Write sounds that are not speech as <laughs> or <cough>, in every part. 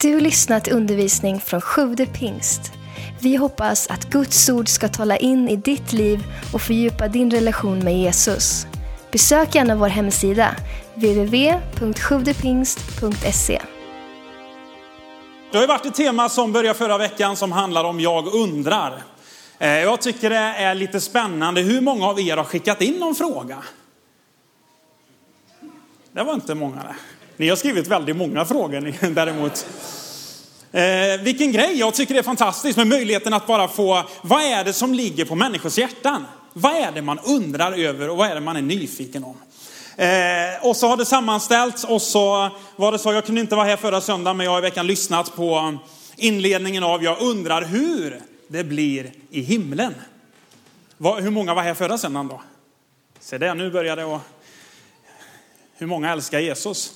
Du lyssnat till undervisning från Sjude pingst. Vi hoppas att Guds ord ska tala in i ditt liv och fördjupa din relation med Jesus. Besök gärna vår hemsida, www.sjuvdepingst.se. Det har ju varit ett tema som började förra veckan som handlar om jag undrar. Eh, jag tycker det är lite spännande. Hur många av er har skickat in någon fråga? Det var inte många det. Ni har skrivit väldigt många frågor <laughs> däremot. Eh, vilken grej, jag tycker det är fantastiskt med möjligheten att bara få, vad är det som ligger på människors hjärtan? Vad är det man undrar över och vad är det man är nyfiken om? Eh, och så har det sammanställts och så var det så, jag kunde inte vara här förra söndagen men jag har i veckan lyssnat på inledningen av Jag undrar hur det blir i himlen. Va, hur många var här förra söndagen då? Se där, nu börjar det att... Hur många älskar Jesus?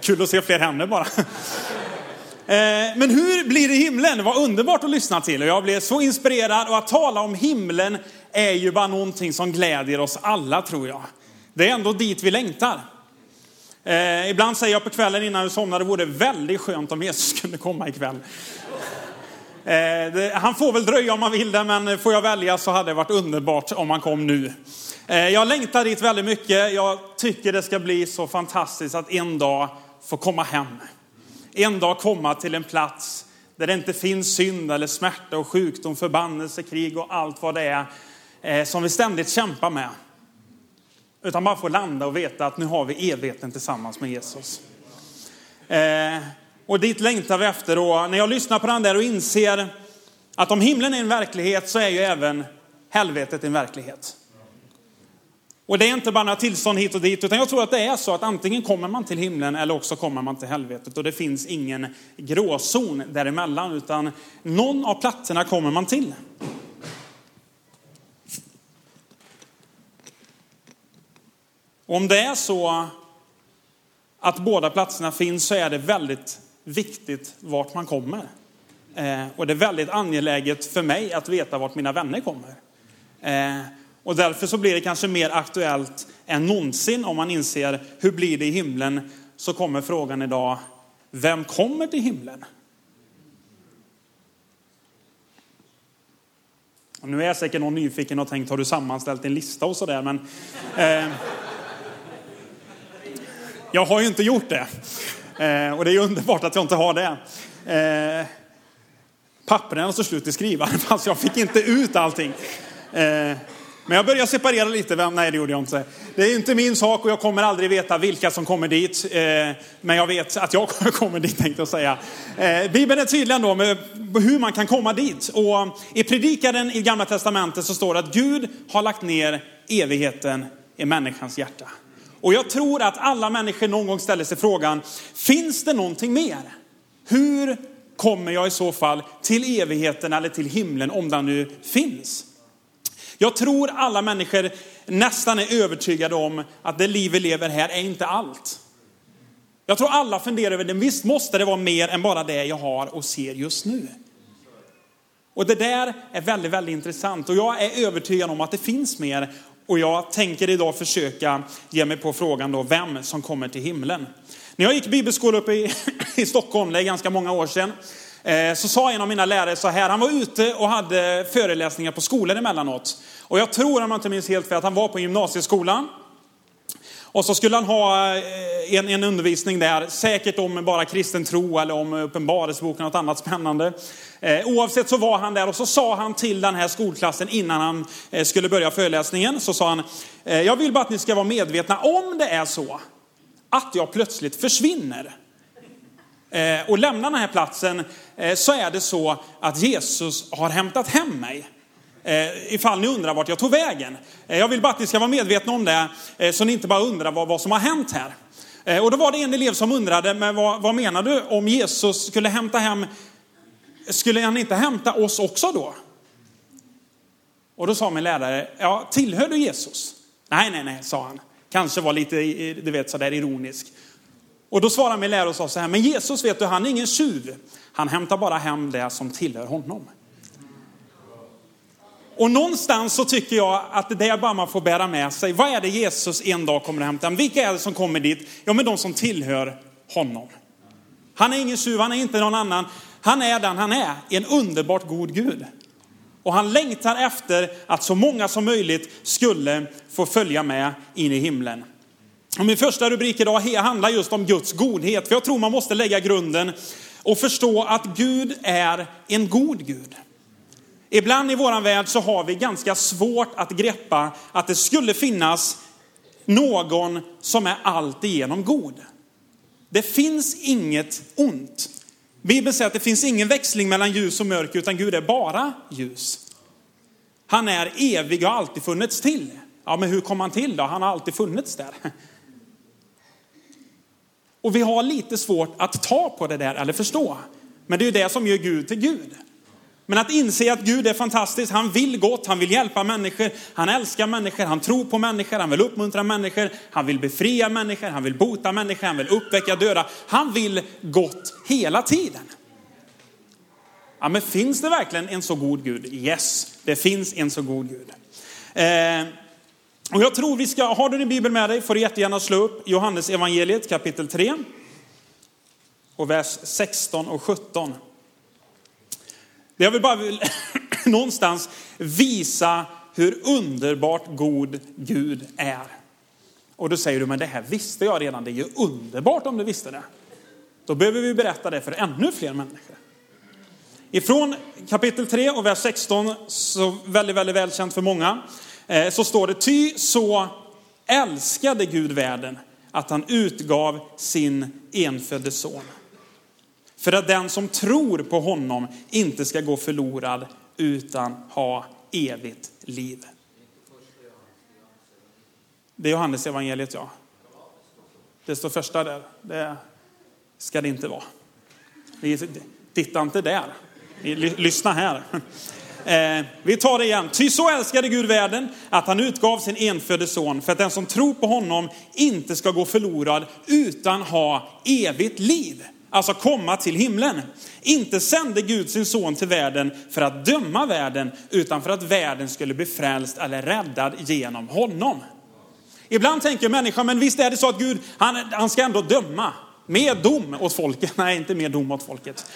Kul att se fler händer bara. Eh, men hur blir det i himlen? Det var underbart att lyssna till och jag blev så inspirerad och att tala om himlen är ju bara någonting som glädjer oss alla tror jag. Det är ändå dit vi längtar. Eh, ibland säger jag på kvällen innan vi somnar, det vore väldigt skönt om Jesus kunde komma ikväll. Eh, det, han får väl dröja om han vill det, men får jag välja så hade det varit underbart om han kom nu. Eh, jag längtar dit väldigt mycket. Jag tycker det ska bli så fantastiskt att en dag få komma hem. En dag komma till en plats där det inte finns synd eller smärta och sjukdom, förbannelse, krig och allt vad det är eh, som vi ständigt kämpar med. Utan bara få landa och veta att nu har vi evigheten tillsammans med Jesus. Eh, och dit längtar vi efter. Och när jag lyssnar på den där och inser att om himlen är en verklighet så är ju även helvetet en verklighet. Och det är inte bara några tillstånd hit och dit, utan jag tror att det är så att antingen kommer man till himlen eller också kommer man till helvetet. Och det finns ingen gråzon däremellan, utan någon av platserna kommer man till. Om det är så att båda platserna finns så är det väldigt viktigt vart man kommer. Eh, och det är väldigt angeläget för mig att veta vart mina vänner kommer. Eh, och därför så blir det kanske mer aktuellt än någonsin om man inser hur blir det i himlen. Så kommer frågan idag, vem kommer till himlen? Och nu är säkert någon nyfiken och tänkt, har du sammanställt en lista och sådär? Men eh, jag har ju inte gjort det. Eh, och det är ju underbart att jag inte har det. Eh, pappren tog slut i skrivaren, <laughs> fast jag fick inte ut allting. Eh, men jag börjar separera lite. Vem? Nej, det gjorde jag inte. Det är inte min sak och jag kommer aldrig veta vilka som kommer dit. Eh, men jag vet att jag <laughs> kommer dit, tänkte jag säga. Eh, Bibeln är tydlig ändå med hur man kan komma dit. Och i predikaren i Gamla Testamentet så står det att Gud har lagt ner evigheten i människans hjärta. Och jag tror att alla människor någon gång ställer sig frågan, finns det någonting mer? Hur kommer jag i så fall till evigheten eller till himlen om den nu finns? Jag tror alla människor nästan är övertygade om att det liv vi lever här är inte allt. Jag tror alla funderar över det, visst måste det vara mer än bara det jag har och ser just nu. Och det där är väldigt, väldigt intressant och jag är övertygad om att det finns mer. Och jag tänker idag försöka ge mig på frågan då, vem som kommer till himlen. När jag gick bibelskola uppe i, <clears throat> i Stockholm, det är ganska många år sedan, Eh, så sa en av mina lärare så här, han var ute och hade föreläsningar på skolor emellanåt. Och jag tror, om jag inte minns helt fel, att han var på gymnasieskolan. Och så skulle han ha eh, en, en undervisning där, säkert om bara kristen tro eller om uppenbarelseboken, något annat spännande. Eh, oavsett så var han där och så sa han till den här skolklassen innan han eh, skulle börja föreläsningen, så sa han, eh, jag vill bara att ni ska vara medvetna om det är så att jag plötsligt försvinner Eh, och lämnar den här platsen, eh, så är det så att Jesus har hämtat hem mig. Eh, ifall ni undrar vart jag tog vägen. Jag vill bara att ni ska vara medvetna om det, så ni inte bara undrar vad, vad som har hänt här. Och då var det en elev som undrade, men vad, vad menar du om Jesus skulle hämta hem, skulle han inte hämta oss också då? Och då sa min lärare, ja, tillhör du Jesus? Nej, nej, nej, sa han. Kanske var lite, du vet, sådär ironisk. Och då svarade min lärare och sa så här, men Jesus vet du, han är ingen tjuv. Han hämtar bara hem det som tillhör honom. Och någonstans så tycker jag att det är bara man får bära med sig. Vad är det Jesus en dag kommer att hämta? Vilka är det som kommer dit? Ja, men de som tillhör honom. Han är ingen tjuv, han är inte någon annan. Han är den han är, en underbart god Gud. Och han längtar efter att så många som möjligt skulle få följa med in i himlen. Och min första rubrik idag handlar just om Guds godhet. För jag tror man måste lägga grunden och förstå att Gud är en god Gud. Ibland i våran värld så har vi ganska svårt att greppa att det skulle finnas någon som är alltigenom god. Det finns inget ont. Bibeln säger att det finns ingen växling mellan ljus och mörker, utan Gud är bara ljus. Han är evig och har alltid funnits till. Ja, men hur kom han till då? Han har alltid funnits där. Och vi har lite svårt att ta på det där eller förstå. Men det är ju det som gör Gud till Gud. Men att inse att Gud är fantastisk, han vill gott, han vill hjälpa människor, han älskar människor, han tror på människor, han vill uppmuntra människor, han vill befria människor, han vill bota människor, han vill uppväcka döda. Han vill gott hela tiden. Ja, men finns det verkligen en så god Gud? Yes, det finns en så god Gud. Eh, och jag tror vi ska, har du din bibel med dig får du jättegärna slå upp Johannes evangeliet kapitel 3 och vers 16 och 17. Jag vill bara <clears throat> någonstans visa hur underbart god Gud är. Och då säger du, men det här visste jag redan, det är ju underbart om du visste det. Då behöver vi berätta det för ännu fler människor. Ifrån kapitel 3 och vers 16, så väldigt, väldigt välkänt för många, Eh, så står det, ty så älskade Gud världen att han utgav sin enfödde son för att den som tror på honom inte ska gå förlorad utan ha evigt liv. Det är Johannes evangeliet ja. Det står första där. Det ska det inte vara. Titta inte där. Lyssna här. Eh, vi tar det igen. Ty så älskade Gud världen att han utgav sin enfödde son för att den som tror på honom inte ska gå förlorad utan ha evigt liv alltså komma till himlen. Inte sände Gud sin son till världen för att döma världen, utan för att världen skulle bli frälst eller räddad genom honom. Ibland tänker människan, men visst är det så att Gud, han, han ska ändå döma. Med dom åt folket. <laughs> Nej, inte med dom åt folket.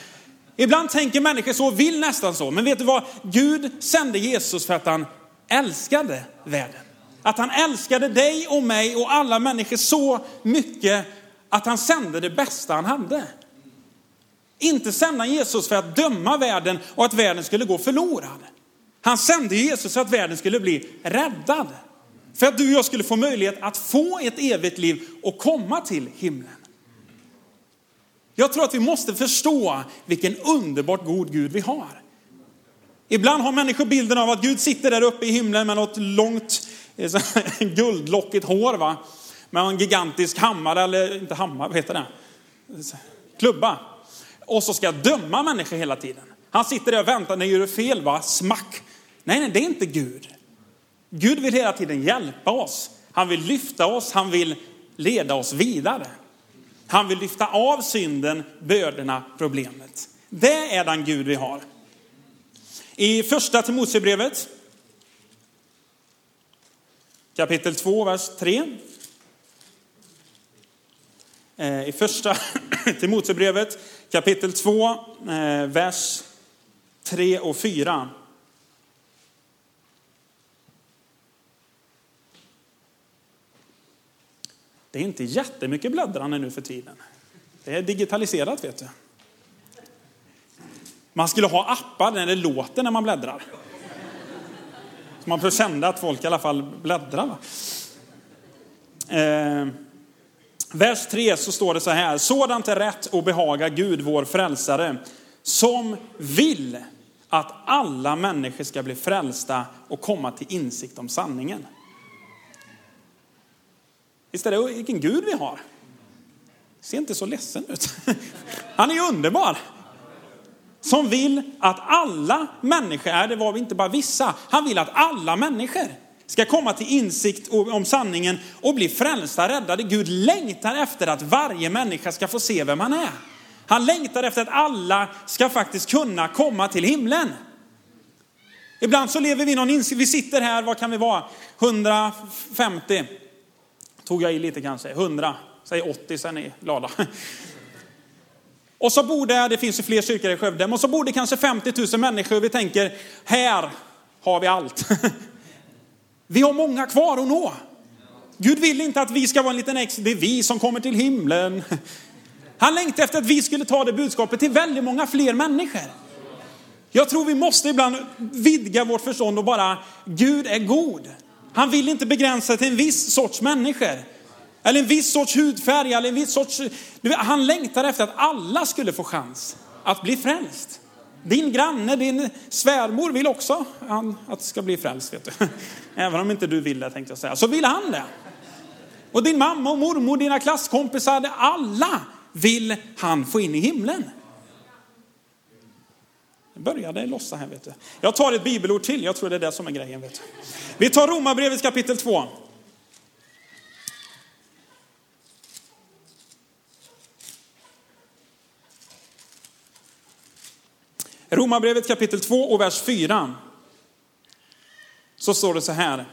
Ibland tänker människor så, vill nästan så. Men vet du vad? Gud sände Jesus för att han älskade världen. Att han älskade dig och mig och alla människor så mycket att han sände det bästa han hade. Inte sända Jesus för att döma världen och att världen skulle gå förlorad. Han sände Jesus för att världen skulle bli räddad. För att du och jag skulle få möjlighet att få ett evigt liv och komma till himlen. Jag tror att vi måste förstå vilken underbart god Gud vi har. Ibland har människor bilden av att Gud sitter där uppe i himlen med något långt eh, <laughs> guldlockigt hår va. Med en gigantisk hammare, eller inte hammare, vad heter det? Klubba och så ska jag döma människor hela tiden. Han sitter där och väntar, när gör du fel va? Smack. Nej, nej, det är inte Gud. Gud vill hela tiden hjälpa oss. Han vill lyfta oss, han vill leda oss vidare. Han vill lyfta av synden, bördorna, problemet. Det är den Gud vi har. I första Timoteusbrevet, kapitel 2, vers 3. Eh, I första <clears throat> Timoteusbrevet kapitel 2, eh, vers 3 och 4. Det är inte jättemycket bläddrande nu för tiden. Det är digitaliserat vet du. Man skulle ha appar där det låter när man bläddrar. Så man får känna att folk i alla fall bläddrar. Eh, vers 3 så står det så här. Sådant är rätt och behaga Gud, vår frälsare, som vill att alla människor ska bli frälsta och komma till insikt om sanningen. Visst är det vilken Gud vi har? Se inte så ledsen ut. <laughs> Han är ju underbar. Som vill att alla människor, det var inte bara vissa, han vill att alla människor ska komma till insikt om sanningen och bli frälsta, räddade. Gud längtar efter att varje människa ska få se vem han är. Han längtar efter att alla ska faktiskt kunna komma till himlen. Ibland så lever vi någon insikt, vi sitter här, vad kan vi vara, 150, tog jag i lite kanske, 100, Säg 80 så är ni glada. Och så bor det, det finns ju fler kyrkor i Skövde, och så bor det kanske 50 000 människor. Vi tänker, här har vi allt. <laughs> Vi har många kvar att nå. Gud vill inte att vi ska vara en liten ex, det är vi som kommer till himlen. <laughs> Han längtade efter att vi skulle ta det budskapet till väldigt många fler människor. Jag tror vi måste ibland vidga vårt förstånd och bara, Gud är god. Han vill inte begränsa till en viss sorts människor. Eller en viss sorts hudfärg, eller en viss sorts... Han längtar efter att alla skulle få chans att bli frälst. Din granne, din svärmor vill också att du ska bli frälst. Vet du. <laughs> Även om inte du vill det tänkte jag säga, så vill han det. Och din mamma och mormor, dina klasskompisar, alla vill han få in i himlen. Började lossa här vet du. Jag tar ett bibelord till, jag tror det är det som är grejen. Vet du. Vi tar Romarbrevet kapitel 2. Romarbrevet kapitel 2 och vers 4. Så står det så här.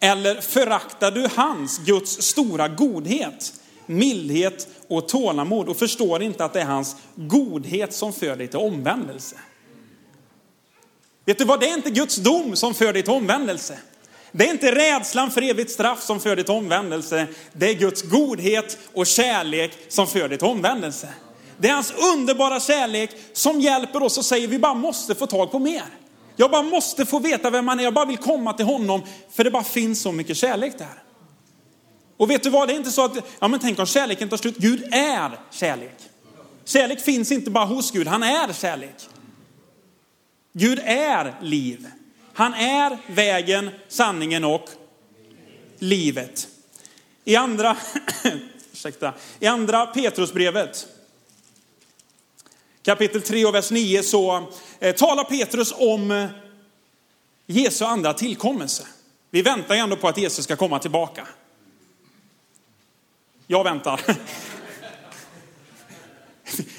Eller föraktar du hans, Guds stora godhet, mildhet och tålamod och förstår inte att det är hans godhet som för dig till omvändelse? Vet du vad, det är inte Guds dom som för dig till omvändelse. Det är inte rädslan för evigt straff som för dig till omvändelse. Det är Guds godhet och kärlek som för dig till omvändelse. Det är hans underbara kärlek som hjälper oss och säger vi bara måste få tag på mer. Jag bara måste få veta vem han är, jag bara vill komma till honom för det bara finns så mycket kärlek där. Och vet du vad, det är inte så att, ja men tänk om kärleken tar slut. Gud är kärlek. Kärlek finns inte bara hos Gud, han är kärlek. Gud är liv. Han är vägen, sanningen och livet. I andra, <coughs> ursäkta, i andra Petrusbrevet kapitel 3 och vers 9 så eh, talar Petrus om eh, Jesu andra tillkommelse. Vi väntar ju ändå på att Jesus ska komma tillbaka. Jag väntar. <laughs>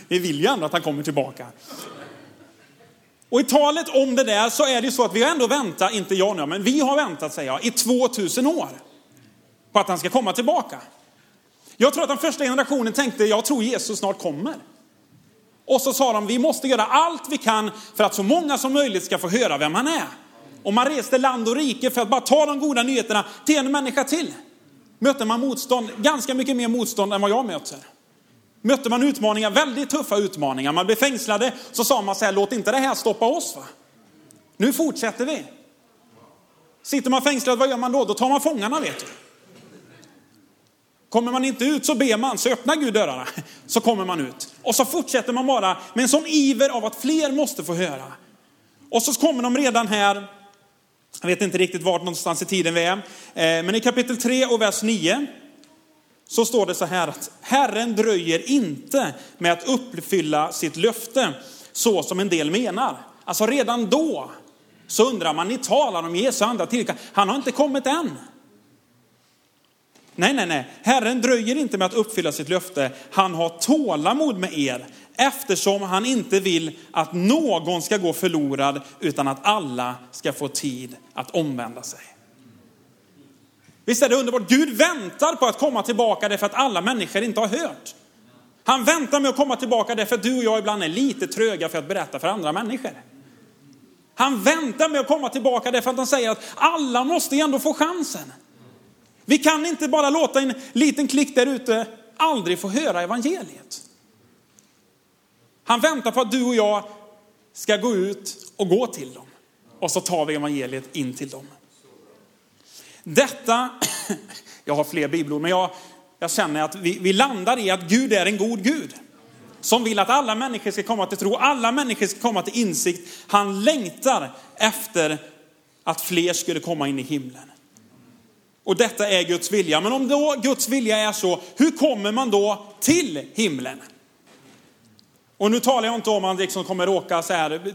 Vi vill ju ändå att han kommer tillbaka. Och i talet om det där så är det så att vi har ändå väntat, inte jag nu, men vi har väntat säger jag, i 2000 år på att han ska komma tillbaka. Jag tror att den första generationen tänkte, jag tror Jesus snart kommer. Och så sa de, vi måste göra allt vi kan för att så många som möjligt ska få höra vem han är. Och man reste land och rike för att bara ta de goda nyheterna till en människa till. Mötte man motstånd, ganska mycket mer motstånd än vad jag möter. Mötte man utmaningar, väldigt tuffa utmaningar, man blev fängslade, så sa man så här, låt inte det här stoppa oss. Va? Nu fortsätter vi. Sitter man fängslad, vad gör man då? Då tar man fångarna vet du. Kommer man inte ut så ber man, så öppnar Gud dörrarna. Så kommer man ut. Och så fortsätter man bara med en sån iver av att fler måste få höra. Och så kommer de redan här, jag vet inte riktigt vart någonstans i tiden vi är, eh, men i kapitel 3 och vers 9 så står det så här att Herren dröjer inte med att uppfylla sitt löfte så som en del menar. Alltså redan då så undrar man, ni talar om Jesu andra tillkommelse, han har inte kommit än. Nej, nej, nej. Herren dröjer inte med att uppfylla sitt löfte. Han har tålamod med er eftersom han inte vill att någon ska gå förlorad utan att alla ska få tid att omvända sig. Visst är det underbart? Gud väntar på att komma tillbaka därför att alla människor inte har hört. Han väntar med att komma tillbaka därför att du och jag ibland är lite tröga för att berätta för andra människor. Han väntar med att komma tillbaka därför att han säger att alla måste ändå få chansen. Vi kan inte bara låta en liten klick där ute aldrig få höra evangeliet. Han väntar på att du och jag ska gå ut och gå till dem. Och så tar vi evangeliet in till dem. Detta, <coughs> jag har fler bibelord, men jag, jag känner att vi, vi landar i att Gud är en god Gud. Som vill att alla människor ska komma till tro, alla människor ska komma till insikt. Han längtar efter att fler skulle komma in i himlen. Och detta är Guds vilja. Men om då Guds vilja är så, hur kommer man då till himlen? Och nu talar jag inte om man liksom kommer åka så här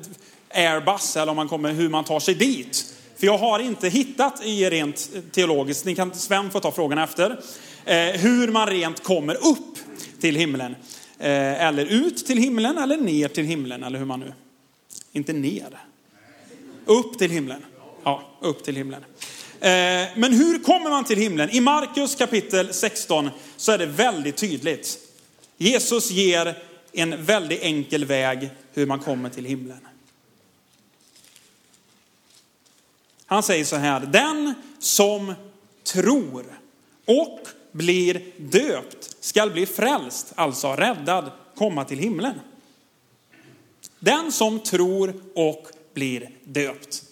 Airbus eller om man kommer, hur man tar sig dit. För jag har inte hittat i rent teologiskt, ni kan, Sven få ta frågan efter, eh, hur man rent kommer upp till himlen. Eh, eller ut till himlen eller ner till himlen, eller hur man nu, inte ner. Upp till himlen. Ja, upp till himlen. Eh, men hur kommer man till himlen? I Markus kapitel 16 så är det väldigt tydligt. Jesus ger en väldigt enkel väg hur man kommer till himlen. Han säger så här, den som tror och blir döpt skall bli frälst, alltså räddad, komma till himlen. Den som tror och blir döpt.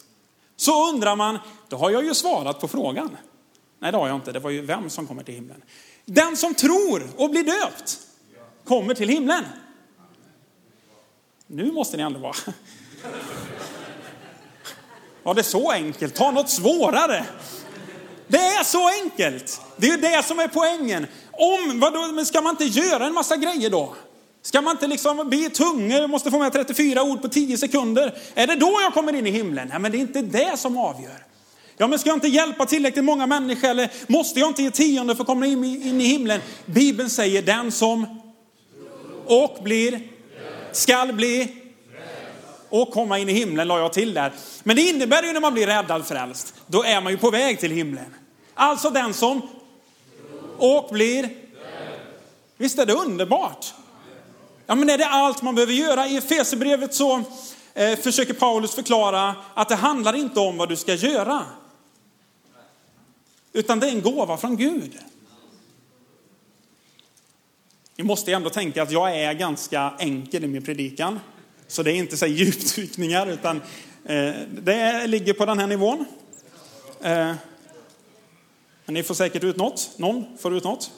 Så undrar man, då har jag ju svarat på frågan. Nej, det har jag inte. Det var ju vem som kommer till himlen. Den som tror och blir döpt kommer till himlen. Nu måste ni ändå vara. Ja, det så enkelt? Ta något svårare. Det är så enkelt. Det är det som är poängen. Om, vadå, men ska man inte göra en massa grejer då? Ska man inte liksom be tungor, måste få med 34 ord på 10 sekunder? Är det då jag kommer in i himlen? Nej, men det är inte det som avgör. Ja, men ska jag inte hjälpa tillräckligt många människor eller måste jag inte ge tionde för att komma in, in i himlen? Bibeln säger den som och blir, skall bli och komma in i himlen la jag till där. Men det innebär ju när man blir räddad frälst, då är man ju på väg till himlen. Alltså den som och blir, visst är det underbart? Ja men är det allt man behöver göra? I Efesierbrevet så eh, försöker Paulus förklara att det handlar inte om vad du ska göra. Utan det är en gåva från Gud. Ni måste ändå tänka att jag är ganska enkel i min predikan. Så det är inte så djupdykningar utan eh, det ligger på den här nivån. Eh, men ni får säkert ut något. Någon får ut något.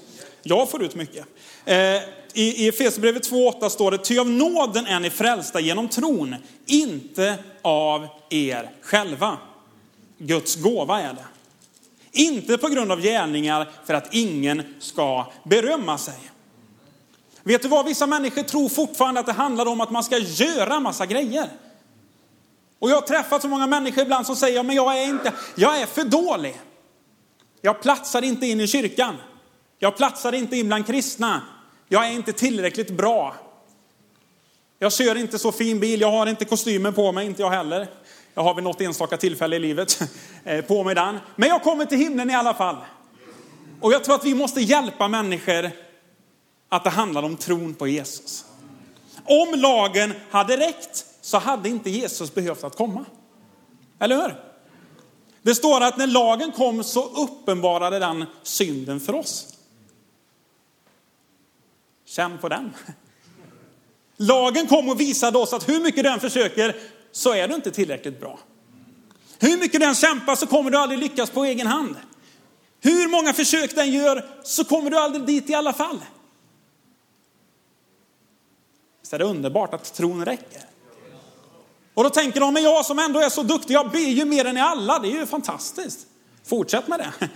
Jag får ut mycket. Eh, I Efesierbrevet 2.8 står det, ty av nåden är ni frälsta genom tron, inte av er själva. Guds gåva är det. Inte på grund av gärningar för att ingen ska berömma sig. Vet du vad, vissa människor tror fortfarande att det handlar om att man ska göra massa grejer. Och jag har träffat så många människor ibland som säger, men jag är inte, jag är för dålig. Jag platsar inte in i kyrkan. Jag platsar inte in bland kristna. Jag är inte tillräckligt bra. Jag kör inte så fin bil, jag har inte kostymen på mig, inte jag heller. Jag har vid något enstaka tillfälle i livet <laughs> eh, på mig den. Men jag kommer till himlen i alla fall. Och jag tror att vi måste hjälpa människor att det handlade om tron på Jesus. Om lagen hade räckt så hade inte Jesus behövt att komma. Eller hur? Det står att när lagen kom så uppenbarade den synden för oss. Känn på den. Lagen kom och visade oss att hur mycket den försöker så är du inte tillräckligt bra. Hur mycket den kämpar så kommer du aldrig lyckas på egen hand. Hur många försök den gör så kommer du aldrig dit i alla fall. Så är det underbart att tron räcker. Och då tänker de, men jag som ändå är så duktig, jag ber ju mer än ni alla, det är ju fantastiskt. Fortsätt med det.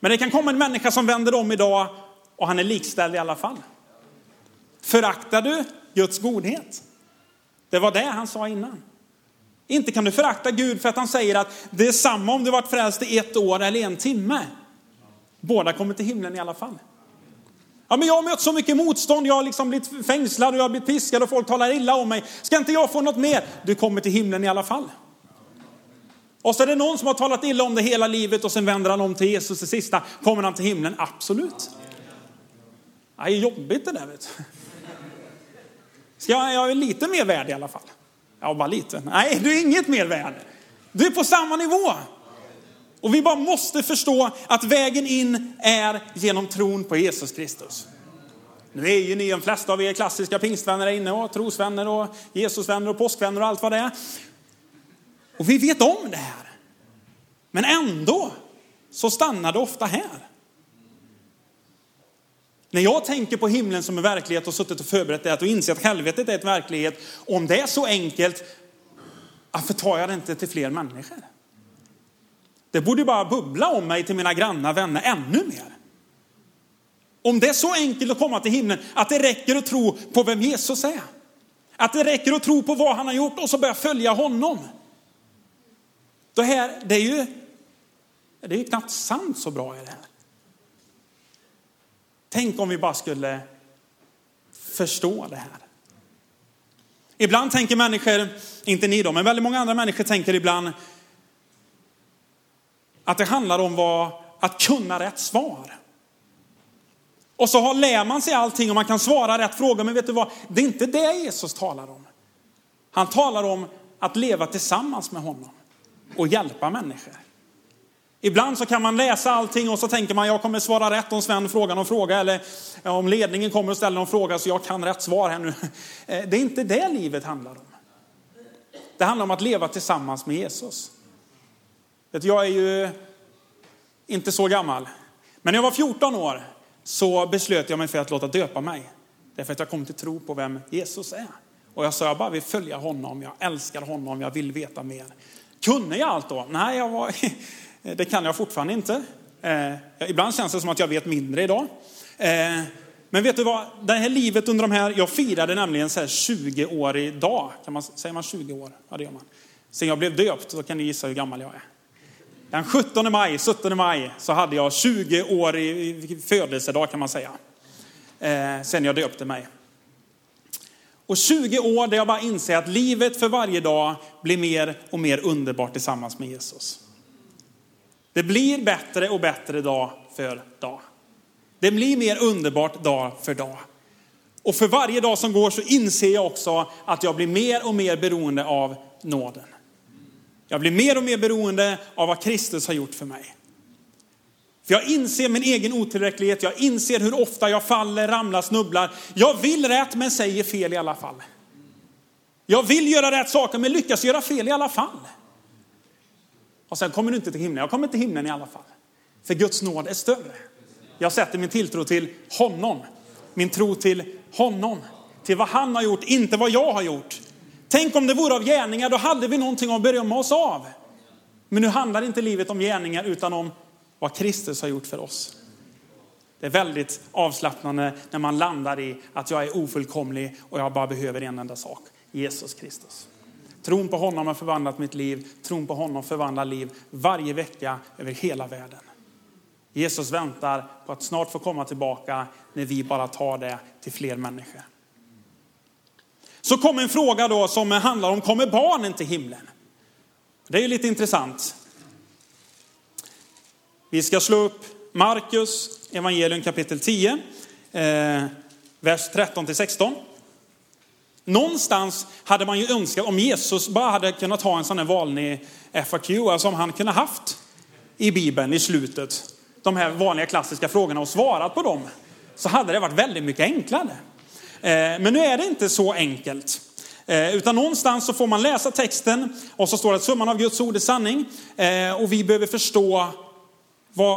Men det kan komma en människa som vänder om idag och han är likställd i alla fall. Föraktar du Guds godhet? Det var det han sa innan. Inte kan du förakta Gud för att han säger att det är samma om du varit frälst i ett år eller en timme. Båda kommer till himlen i alla fall. Ja, men jag har mött så mycket motstånd, jag har liksom blivit fängslad och jag har blivit piskad och folk talar illa om mig. Ska inte jag få något mer? Du kommer till himlen i alla fall. Och så är det någon som har talat illa om det hela livet och sen vänder han om till Jesus det sista. Kommer han till himlen? Absolut. Det är jobbigt det där vet du. Ska jag, jag är lite mer värd i alla fall. Ja, bara lite. Nej, du är inget mer värd. Du är på samma nivå. Och vi bara måste förstå att vägen in är genom tron på Jesus Kristus. Nu är ju ni, de flesta av er klassiska pingstvänner inne och trosvänner och Jesusvänner och påskvänner och allt vad det är. Och vi vet om det här. Men ändå så stannar det ofta här. När jag tänker på himlen som en verklighet och suttit och förberett det och inser att helvetet är ett verklighet. Om det är så enkelt, varför tar jag det inte till fler människor? Det borde bara bubbla om mig till mina grannar, vänner ännu mer. Om det är så enkelt att komma till himlen att det räcker att tro på vem Jesus är. Att det räcker att tro på vad han har gjort och så börja följa honom. Det, här, det är ju det är ju knappt sant så bra är det här. Tänk om vi bara skulle förstå det här. Ibland tänker människor, inte ni då, men väldigt många andra människor tänker ibland, att det handlar om vad, att kunna rätt svar. Och så lär man sig allting och man kan svara rätt fråga. Men vet du vad? Det är inte det Jesus talar om. Han talar om att leva tillsammans med honom och hjälpa människor. Ibland så kan man läsa allting och så tänker man jag kommer svara rätt om Sven frågar någon fråga eller eh, om ledningen kommer och ställer någon fråga så jag kan rätt svar här nu. <laughs> Eh, det är inte det livet handlar om. Det handlar om att leva tillsammans med Jesus. Jag är ju inte så gammal. Men när jag var 14 år så beslöt jag mig för att låta döpa mig. Därför att jag kom till tro på vem Jesus är. Och jag sa, jag bara vill följa honom, jag älskar honom, jag vill veta mer. Kunde jag allt då? Nej, jag var, <laughs> det kan jag fortfarande inte. Eh, ibland känns det som att jag vet mindre idag. Eh, men vet du vad, det här livet under de här, jag firade nämligen så här 20 år idag. Kan man, säger man 20 år? Ja det gör man. Sen jag blev döpt, då kan ni gissa hur gammal jag är. Den 17 maj, 17 maj, så hade jag 20 år i födelsedag kan man säga. Eh, sen jag döpte mig. Och 20 år där jag bara inser att livet för varje dag blir mer och mer underbart tillsammans med Jesus. Det blir bättre och bättre dag för dag. Det blir mer underbart dag för dag. Och för varje dag som går så inser jag också att jag blir mer och mer beroende av nåden. Jag blir mer och mer beroende av vad Kristus har gjort för mig. För jag inser min egen otillräcklighet, jag inser hur ofta jag faller, ramlar, snubblar. Jag vill rätt men säger fel i alla fall. Jag vill göra rätt saker men lyckas göra fel i alla fall. Och sen kommer du inte till himlen. Jag kommer till himlen i alla fall. För Guds nåd är större. Jag sätter min tilltro till honom. Min tro till honom. Till vad han har gjort, inte vad jag har gjort. Tänk om det vore av gärningar, då hade vi någonting att berömma oss av. Men nu handlar inte livet om gärningar utan om vad Kristus har gjort för oss. Det är väldigt avslappnande när man landar i att jag är ofullkomlig och jag bara behöver en enda sak. Jesus Kristus. Tron på honom har förvandlat mitt liv. Tron på honom förvandlar liv varje vecka över hela världen. Jesus väntar på att snart få komma tillbaka när vi bara tar det till fler människor. Så kom en fråga då som handlar om, kommer barnen till himlen? Det är lite intressant. Vi ska slå upp Markus evangelium kapitel 10, eh, vers 13 till 16. Någonstans hade man ju önskat om Jesus bara hade kunnat ha en sån här vanlig FAQ, alltså om han kunde haft i Bibeln i slutet, de här vanliga klassiska frågorna och svarat på dem, så hade det varit väldigt mycket enklare. Eh, men nu är det inte så enkelt. Eh, utan någonstans så får man läsa texten och så står det att summan av Guds ord är sanning. Eh, och vi behöver förstå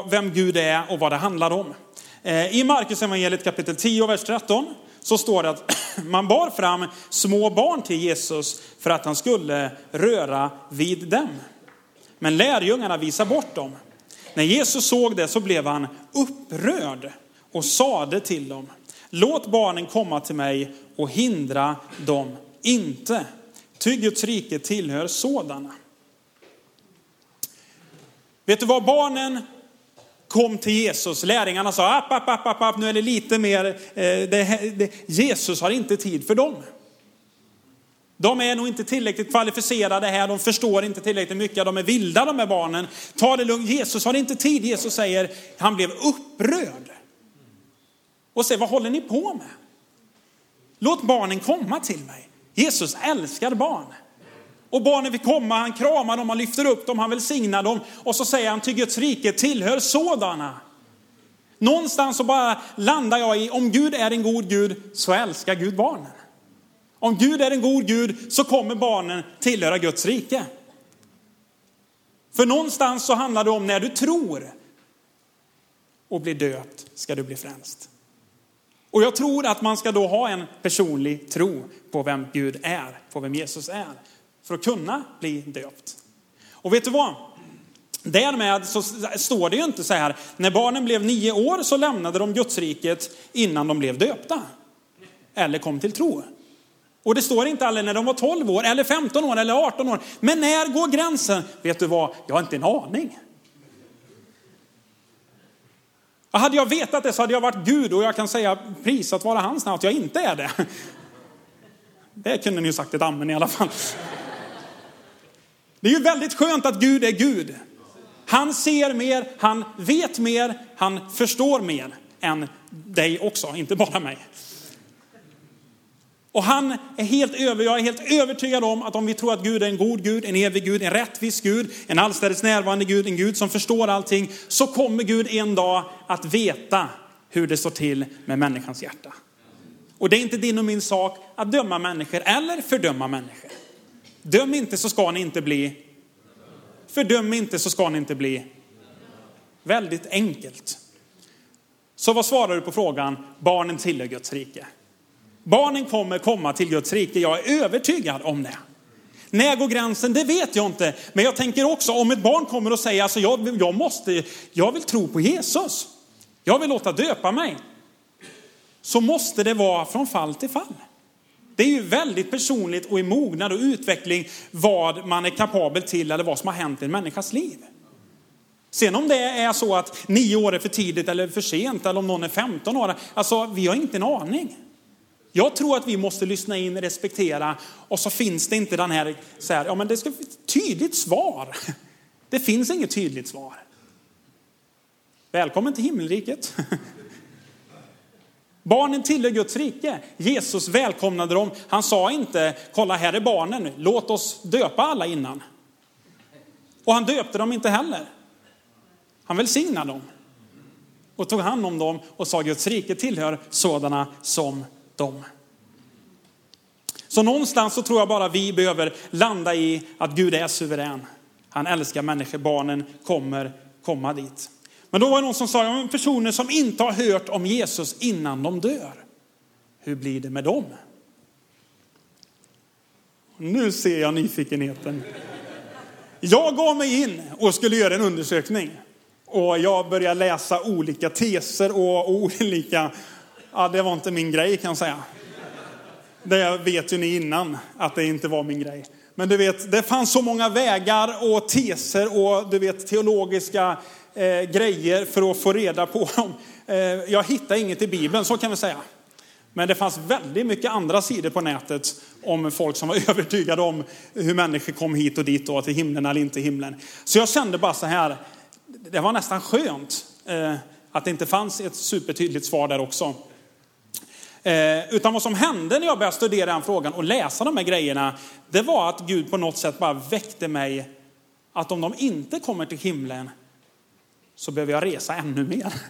vem Gud är och vad det handlar om. I Markus evangeliet kapitel 10 vers 13 så står det att <clears throat> man bar fram små barn till Jesus för att han skulle röra vid dem. Men lärjungarna visade bort dem. När Jesus såg det så blev han upprörd och sade till dem, låt barnen komma till mig och hindra dem inte. Ty Guds rike tillhör sådana. Vet du vad barnen kom till Jesus. Lärjungarna sa, app, app, app, app, app, nu är det lite mer, eh, det, det, Jesus har inte tid för dem. De är nog inte tillräckligt kvalificerade här, de förstår inte tillräckligt mycket, de är vilda de här barnen. Ta det lugnt, Jesus har inte tid. Jesus säger, han blev upprörd. Och säger, vad håller ni på med? Låt barnen komma till mig. Jesus älskar barn. Och barnen vill komma, han kramar dem, han lyfter upp dem, han välsignar dem. Och så säger han, till Guds rike tillhör sådana. Någonstans så bara landar jag i, om Gud är en god Gud så älskar Gud barnen. Om Gud är en god Gud så kommer barnen tillhöra Guds rike. För någonstans så handlar det om när du tror och blir döpt ska du bli frälst. Och jag tror att man ska då ha en personlig tro på vem Gud är, på vem Jesus är för att kunna bli döpt. Och vet du vad? Därmed så står det ju inte så här, när barnen blev nio år så lämnade de Gudsriket innan de blev döpta. Eller kom till tro. Och det står inte heller när de var 12 år, eller 15 år, eller 18 år. Men när går gränsen? Vet du vad? Jag har inte en aning hade jag vetat det så hade jag varit Gud och jag kan säga prisat vara hans namn att jag inte är det. <laughs> Det kunde ni ju sagt ett amen i alla fall. Det är ju väldigt skönt att Gud är Gud. Han ser mer, han vet mer, han förstår mer än dig också, inte bara mig. Och han är helt över, jag är helt övertygad om att om vi tror att Gud är en god Gud, en evig Gud, en rättvis Gud, en allstädes närvarande Gud, en Gud som förstår allting, så kommer Gud en dag att veta hur det står till med människans hjärta. Och det är inte din och min sak att döma människor eller fördöma människor. Döm inte så ska ni inte bli. Fördöm inte så ska ni inte bli. Väldigt enkelt. Så vad svarar du på frågan, barnen tillhör Guds rike? Barnen kommer komma till Guds rike, jag är övertygad om det. När går gränsen? Det vet jag inte. Men jag tänker också om ett barn kommer och säger, alltså jag, jag, måste, jag vill tro på Jesus. Jag vill låta döpa mig. Så måste det vara från fall till fall. Det är ju väldigt personligt och i mognad och utveckling vad man är kapabel till eller vad som har hänt i en människas liv. Sen om det är så att nio år är för tidigt eller för sent eller om någon är 15 år, alltså vi har inte en aning. Jag tror att vi måste lyssna in, respektera och så finns det inte den här, så här ja men det ska tydligt svar. <laughs> Det finns inget tydligt svar. Välkommen till himmelriket. <laughs> Barnen tillhör Guds rike. Jesus välkomnade dem. Han sa inte, kolla här är barnen, låt oss döpa alla innan. Och han döpte dem inte heller. Han välsignade dem och tog hand om dem och sa Guds rike tillhör sådana som dem. Så någonstans så tror jag bara vi behöver landa i att Gud är suverän. Han älskar människor, barnen kommer komma dit. Men då var det någon som sa, personer som inte har hört om Jesus innan de dör. Hur blir det med dem? Nu ser jag nyfikenheten. Jag gav mig in och skulle göra en undersökning. Och jag började läsa olika teser och olika, ja det var inte min grej kan jag säga. Det vet ju ni innan att det inte var min grej. Men du vet, det fanns så många vägar och teser och du vet teologiska eh, grejer för att få reda på dem. Eh, jag hittade inget i Bibeln, så kan vi säga. Men det fanns väldigt mycket andra sidor på nätet om folk som var <laughs> övertygade om hur människor kom hit och dit och till himlen eller inte himlen. Så jag kände bara så här, det var nästan skönt eh, att det inte fanns ett supertydligt svar där också. Eh, utan vad som hände när jag började studera den frågan och läsa de här grejerna, det var att Gud på något sätt bara väckte mig att om de inte kommer till himlen så behöver jag resa ännu mer. <laughs>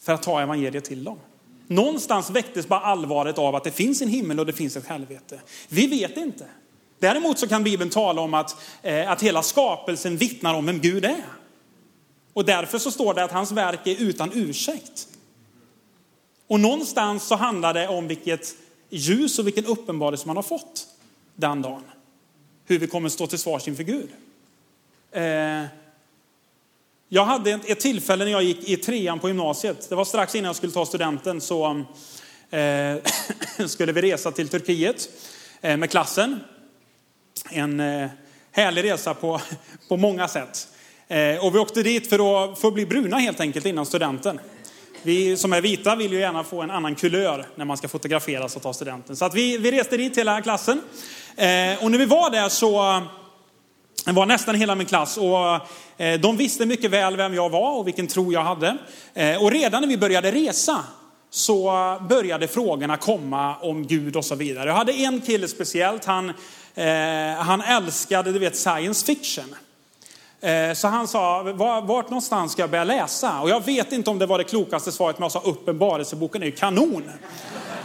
För att ta evangeliet till dem. Någonstans väcktes bara allvaret av att det finns en himmel och det finns ett helvete. Vi vet inte. Däremot så kan Bibeln tala om att, eh, att hela skapelsen vittnar om vem Gud är. Och därför så står det att hans verk är utan ursäkt. Och någonstans så handlar det om vilket ljus och vilken uppenbarelse man har fått den dagen. Hur vi kommer stå till svars inför Gud. Eh, jag hade ett tillfälle när jag gick i trean på gymnasiet. Det var strax innan jag skulle ta studenten så eh, <clears throat> skulle vi resa till Turkiet eh, med klassen. En eh, härlig resa på, <laughs> på många sätt. Eh, och vi åkte dit för att, för att bli bruna helt enkelt innan studenten. Vi som är vita vill ju gärna få en annan kulör när man ska fotograferas och ta studenten. Så att vi, vi reste dit hela klassen. Eh, och när vi var där så det var nästan hela min klass och eh, de visste mycket väl vem jag var och vilken tro jag hade. Eh, och redan när vi började resa så började frågorna komma om Gud och så vidare. Jag hade en kille speciellt, han, eh, han älskade du vet, science fiction. Eh, så han sa, vart någonstans ska jag börja läsa? Och jag vet inte om det var det klokaste svaret, men jag sa Uppenbarelseboken är ju kanon.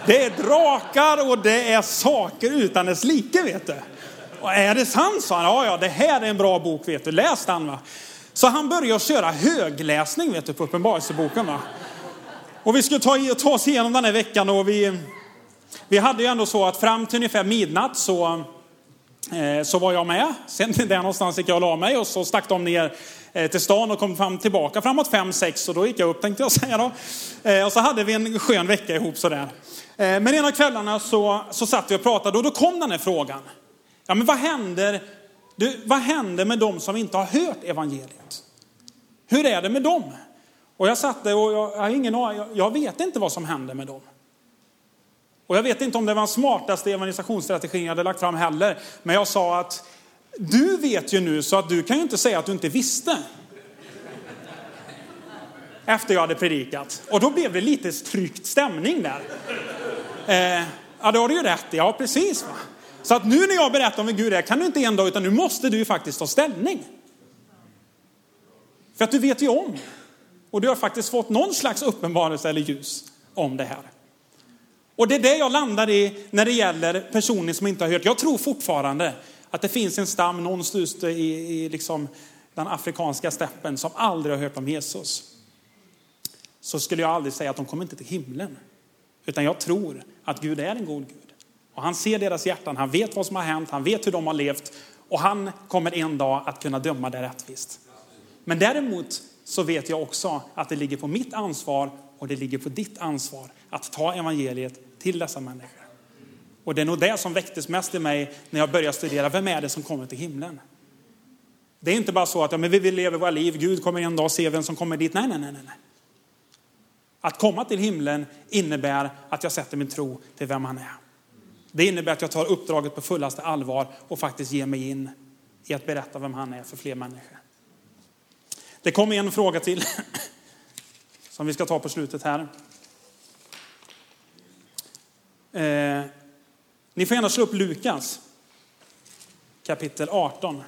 Det är drakar och det är saker utan dess like vet du. Och är det sant, sa han. Ja, ja, det här är en bra bok, vet du. Läs den, va. Så han började köra högläsning, vet du, på Uppenbarelseboken, va. Och vi skulle ta, ta oss igenom den här veckan och vi, vi hade ju ändå så att fram till ungefär midnatt så, Eh, så var jag med. Sen där någonstans gick jag och la mig och så stack de ner eh, till stan och kom fram tillbaka framåt fem sex och då gick jag upp tänkte jag <laughs> säga då. Eh, och så hade vi en skön vecka ihop sådär. Men en av kvällarna så, så satt vi och pratade och då kom den här frågan. Ja, men vad händer, du, vad händer med de som inte har hört evangeliet? Hur är det med dem? Och jag satt där och jag, jag har ingen jag, jag vet inte vad som händer med dem. Och jag vet inte om det var den smartaste evangelisationsstrategin jag hade lagt fram heller. Men jag sa att Du vet ju nu så att du kan ju inte säga att du inte visste. Efter jag hade predikat. Och då blev det lite tryckt stämning där. Eh, ja, då har du ju rätt. Ja, precis. Va? Så att nu när jag berättar om hur Gud är kan du inte en dag, utan nu måste du ju faktiskt ta ställning. För att du vet ju om. Och du har faktiskt fått någon slags uppenbarelse eller ljus om det här. Och det är det jag landar i när det gäller personer som inte har hört. Jag tror fortfarande att det finns en stam någonstans i, i liksom den afrikanska steppen som aldrig har hört om Jesus. Så skulle jag aldrig säga att de kommer inte till himlen. Utan jag tror att Gud är en god Gud. Och han ser deras hjärtan, han vet vad som har hänt, han vet hur de har levt. Och han kommer en dag att kunna döma det rättvist. Men däremot så vet jag också att det ligger på mitt ansvar och det ligger på ditt ansvar att ta evangeliet till dessa människor. Och det är nog det som väcktes mest i mig när jag började studera, vem är det som kommer till himlen? Det är inte bara så att ja, men vi vill leva våra liv, Gud kommer en dag se vem som kommer dit. Nej, nej, nej, nej. Att komma till himlen innebär att jag sätter min tro till vem han är. Det innebär att jag tar uppdraget på fullaste allvar och faktiskt ger mig in i att berätta vem han är för fler människor. Det kommer en fråga till <clears throat> som vi ska ta på slutet här. Eh, ni får gärna slå upp Lukas kapitel 18.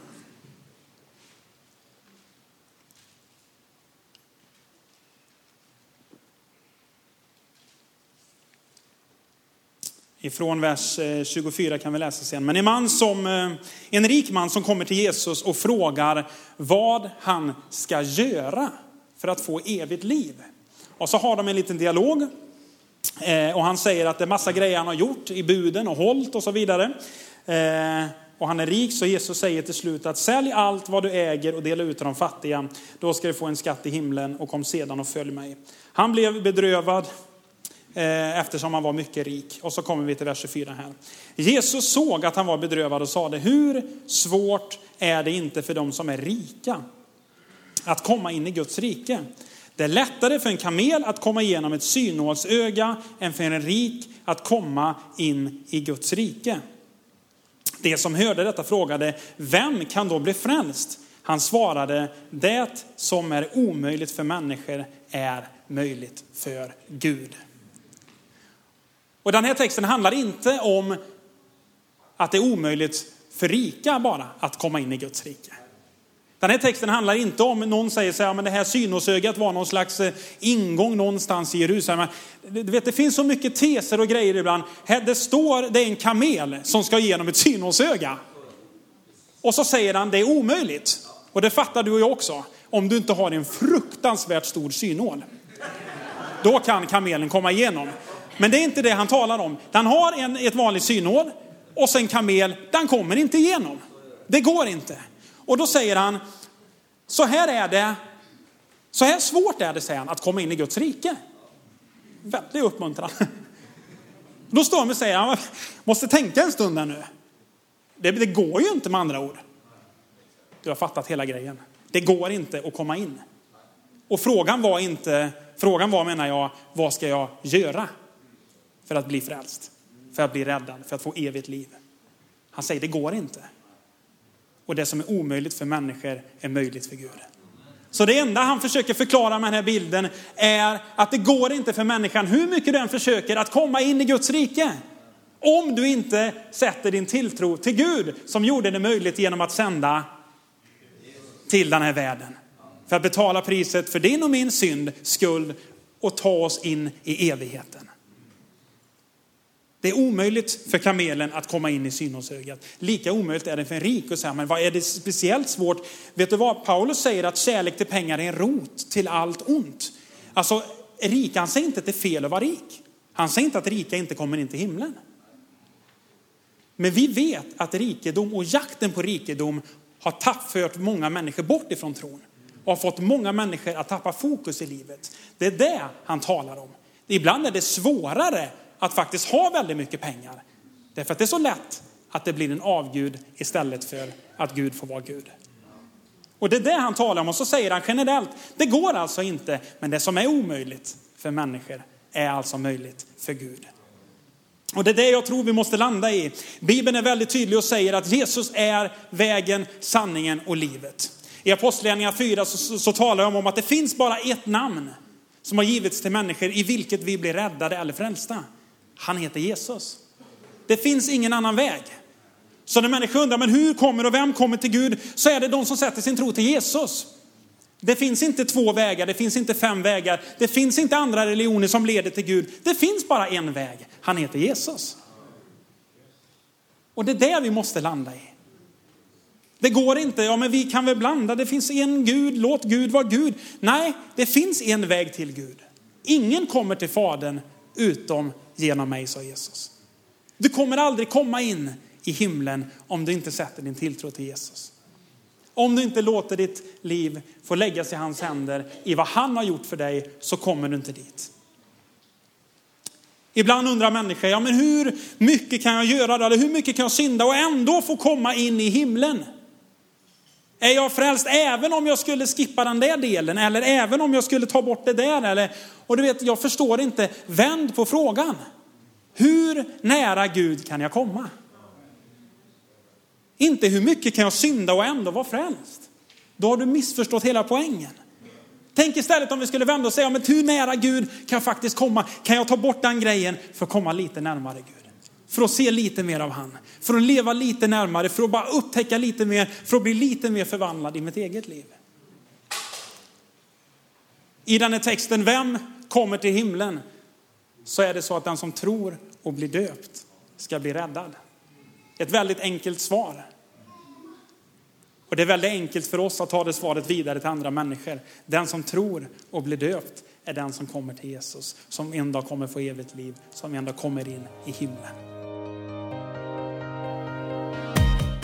Ifrån vers eh, 24 kan vi läsa sen. Men en, man som, eh, en rik man som kommer till Jesus och frågar vad han ska göra för att få evigt liv. Och så har de en liten dialog. Eh, och han säger att det är massa grejer han har gjort i buden och hållt och så vidare. Eh, och han är rik så Jesus säger till slut att sälj allt vad du äger och dela ut till de fattiga. Då ska du få en skatt i himlen och kom sedan och följ mig. Han blev bedrövad eh, eftersom han var mycket rik. Och så kommer vi till vers 24 här. Jesus såg att han var bedrövad och sade, hur svårt är det inte för de som är rika att komma in i Guds rike? Det är lättare för en kamel att komma igenom ett synålsöga än för en rik att komma in i Guds rike. Det som hörde detta frågade, vem kan då bli frälst? Han svarade, det som är omöjligt för människor är möjligt för Gud. Och den här texten handlar inte om att det är omöjligt för rika bara att komma in i Guds rike. Den här texten handlar inte om, någon säger så här, men det här synosögat var någon slags eh, ingång någonstans i Jerusalem. Du vet, det finns så mycket teser och grejer ibland. Det står, det är en kamel som ska igenom ett synosöga. Och så säger han, det är omöjligt. Och det fattar du och jag också. Om du inte har en fruktansvärt stor synål. Då kan kamelen komma igenom. Men det är inte det han talar om. Han har en, ett vanligt synål och sen kamel, den kommer inte igenom. Det går inte. Och då säger han, så här är det, så här svårt är det, säger han, att komma in i Guds rike. Väldigt uppmuntran. <laughs> Då står han och säger, han måste tänka en stund här nu. Det, det går ju inte med andra ord. Du har fattat hela grejen. Det går inte att komma in. Och frågan var inte, frågan var menar jag, vad ska jag göra? för att bli frälst, för att bli räddad, för att få evigt liv. Han säger det går inte. Och det som är omöjligt för människor är möjligt för Gud. Så det enda han försöker förklara med den här bilden är att det går inte för människan, hur mycket du än försöker, att komma in i Guds rike. Om du inte sätter din tilltro till Gud som gjorde det möjligt genom att sända till den här världen. För att betala priset för din och min synd, skuld och ta oss in i evigheten. Det är omöjligt för kamelen att komma in i synåsögat. Lika omöjligt är det för en rik att säga, men vad är det speciellt svårt? Vet du vad? Paulus säger att kärlek till pengar är en rot till allt ont. Alltså, rik, han säger inte att det är fel att vara rik. Han säger inte att rika inte kommer in till himlen. Men vi vet att rikedom och jakten på rikedom har tappfört många människor bort ifrån tron. Och har fått många människor att tappa fokus i livet. Det är det han talar om. Ibland är det svårare att faktiskt ha väldigt mycket pengar. Därför att det är så lätt att det blir en avgud istället för att Gud får vara Gud. Och det är det han talar om och så säger han generellt, det går alltså inte, men det som är omöjligt för människor är alltså möjligt för Gud. Och det är det jag tror vi måste landa i. Bibeln är väldigt tydlig och säger att Jesus är vägen, sanningen och livet. I Apostlagärningarna 4 så, så, så talar jag om att det finns bara ett namn som har givits till människor i vilket vi blir räddade eller frälsta. Han heter Jesus. Det finns ingen annan väg. Så när människor undrar, men hur kommer och vem kommer till Gud? Så är det de som sätter sin tro till Jesus. Det finns inte två vägar, det finns inte fem vägar, det finns inte andra religioner som leder till Gud. Det finns bara en väg, han heter Jesus. Och det är det vi måste landa i. Det går inte, ja men vi kan väl blanda, det finns en Gud, låt Gud vara Gud. Nej, det finns en väg till Gud. Ingen kommer till Fadern utom genom mig, sa Jesus. Du kommer aldrig komma in i himlen om du inte sätter din tilltro till Jesus. Om du inte låter ditt liv få läggas i hans händer i vad han har gjort för dig så kommer du inte dit. Ibland undrar människor, ja men hur mycket kan jag göra då? Eller hur mycket kan jag synda och ändå få komma in i himlen? Är jag frälst även om jag skulle skippa den där delen eller även om jag skulle ta bort det där? Eller, och du vet, jag förstår inte. Vänd på frågan. Hur nära Gud kan jag komma? Inte hur mycket kan jag synda och ändå vara frälst? Då har du missförstått hela poängen. Tänk istället om vi skulle vända och säga, men hur nära Gud kan jag faktiskt komma? Kan jag ta bort den grejen för att komma lite närmare Gud? För att se lite mer av han. För att leva lite närmare, för att bara upptäcka lite mer, för att bli lite mer förvandlad i mitt eget liv. I den här texten, vem kommer till himlen? Så är det så att den som tror och blir döpt ska bli räddad. Ett väldigt enkelt svar. Och det är väldigt enkelt för oss att ta det svaret vidare till andra människor. Den som tror och blir döpt är den som kommer till Jesus, som en dag kommer få evigt liv, som en dag kommer in i himlen.